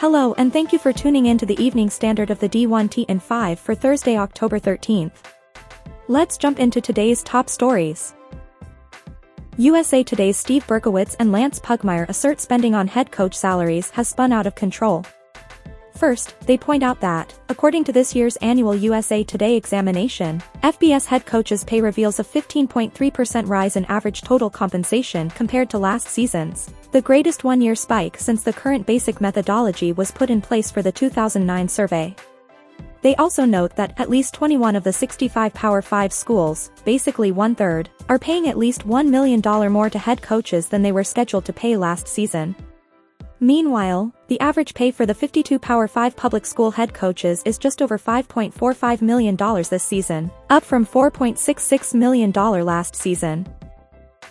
Hello and thank you for tuning in to the evening standard of the D1T and 5 for Thursday, October 13th. Let's jump into today's top stories. USA Today's Steve Berkowitz and Lance Pugmire assert spending on head coach salaries has spun out of control. First, they point out that, according to this year's annual USA Today examination, FBS head coaches' pay reveals a 15.3% rise in average total compensation compared to last season's, the greatest one-year spike since the current basic methodology was put in place for the 2009 survey. They also note that at least 21 of the 65 Power 5 schools, basically one-third, are paying at least $1 million more to head coaches than they were scheduled to pay last season. Meanwhile, the average pay for the 52 Power 5 public school head coaches is just over $5.45 million this season, up from $4.66 million last season.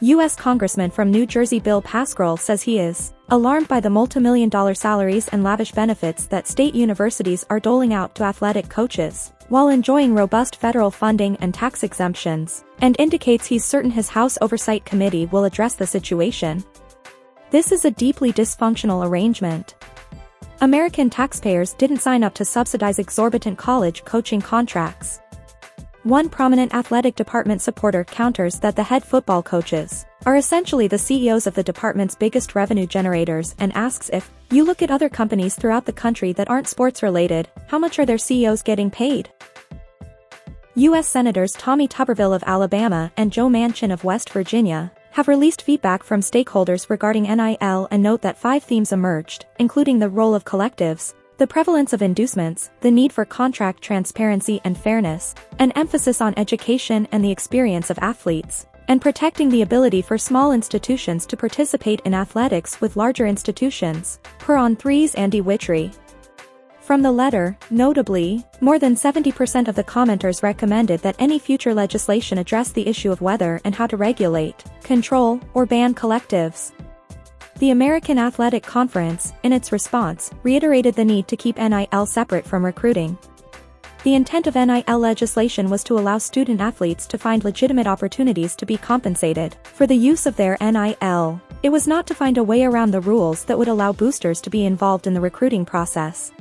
U.S. Congressman from New Jersey Bill Pascrell says he is alarmed by the multi-million dollar salaries and lavish benefits that state universities are doling out to athletic coaches, while enjoying robust federal funding and tax exemptions, and indicates he's certain his House Oversight Committee will address the situation. This is a deeply dysfunctional arrangement. American taxpayers didn't sign up to subsidize exorbitant college coaching contracts. One prominent athletic department supporter counters that the head football coaches are essentially the CEOs of the department's biggest revenue generators and asks if, you look at other companies throughout the country that aren't sports related, how much are their CEOs getting paid? U.S. Senators Tommy Tuberville of Alabama and Joe Manchin of West Virginia have released feedback from stakeholders regarding NIL and note that five themes emerged, including the role of collectives, the prevalence of inducements, the need for contract transparency and fairness, an emphasis on education and the experience of athletes, and protecting the ability for small institutions to participate in athletics with larger institutions, per On3's Andy Wittry. From the letter, notably, more than 70% of the commenters recommended that any future legislation address the issue of whether and how to regulate, control, or ban collectives. The American Athletic Conference, in its response, reiterated the need to keep NIL separate from recruiting. The intent of NIL legislation was to allow student athletes to find legitimate opportunities to be compensated for the use of their NIL. It was not to find a way around the rules that would allow boosters to be involved in the recruiting process.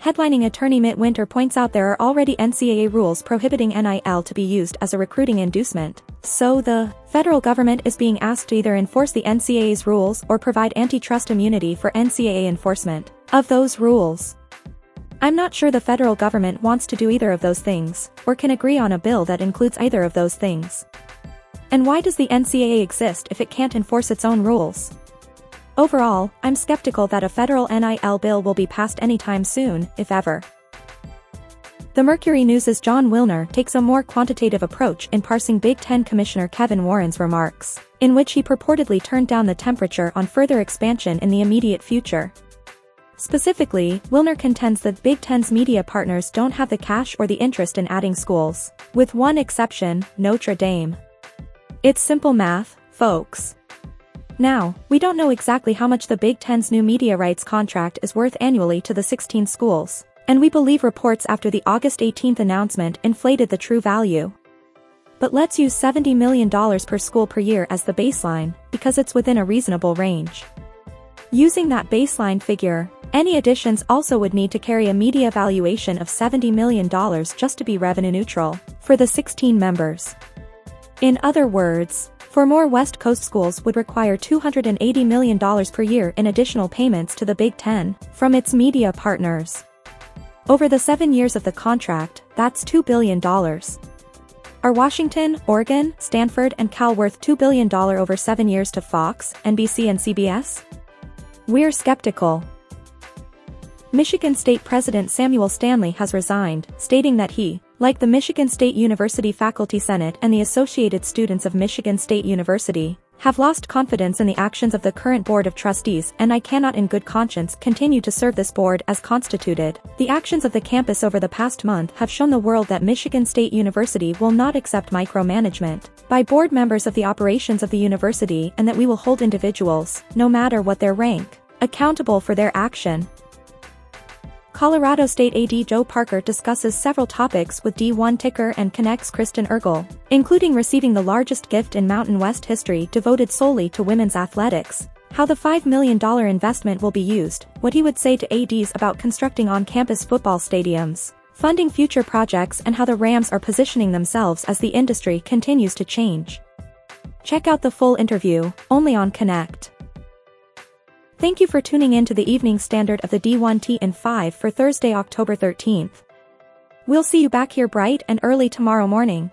Headlining attorney Mit Winter points out there are already NCAA rules prohibiting NIL to be used as a recruiting inducement, so the federal government is being asked to either enforce the NCAA's rules or provide antitrust immunity for NCAA enforcement of those rules. I'm not sure the federal government wants to do either of those things, or can agree on a bill that includes either of those things. And why does the NCAA exist if it can't enforce its own rules? Overall, I'm skeptical that a federal NIL bill will be passed anytime soon, if ever. The Mercury News' Jon Wilner takes a more quantitative approach in parsing Big Ten Commissioner Kevin Warren's remarks, in which he purportedly turned down the temperature on further expansion in the immediate future. Specifically, Wilner contends that Big Ten's media partners don't have the cash or the interest in adding schools, with one exception, Notre Dame. It's simple math, folks. Now, we don't know exactly how much the Big Ten's new media rights contract is worth annually to the 16 schools, and we believe reports after the August 18 announcement inflated the true value. But let's use $70 million per school per year as the baseline, because it's within a reasonable range. Using that baseline figure, any additions also would need to carry a media valuation of $70 million just to be revenue neutral, for the 16 members. In other words, for more West Coast schools would require $280 million per year in additional payments to the Big Ten from its media partners. Over the seven years of the contract, that's $2 billion. Are Washington, Oregon, Stanford and Cal worth $2 billion over seven years to Fox, NBC and CBS? We're skeptical. Michigan State President Samuel Stanley has resigned, stating that he, like the Michigan State University Faculty Senate and the Associated Students of Michigan State University, have lost confidence in the actions of the current Board of Trustees and I cannot in good conscience continue to serve this board as constituted. The actions of the campus over the past month have shown the world that Michigan State University will not accept micromanagement by board members of the operations of the university and that we will hold individuals, no matter what their rank, accountable for their action. Colorado State AD Joe Parker discusses several topics with D1 Ticker and Connect's Kristen Ergel, including receiving the largest gift in Mountain West history devoted solely to women's athletics, how the $5 million investment will be used, what he would say to ADs about constructing on-campus football stadiums, funding future projects and how the Rams are positioning themselves as the industry continues to change. Check out the full interview, only on Connect. Thank you for tuning in to the evening standard of the D1T and 5 for Thursday, October 13th. We'll see you back here bright and early tomorrow morning.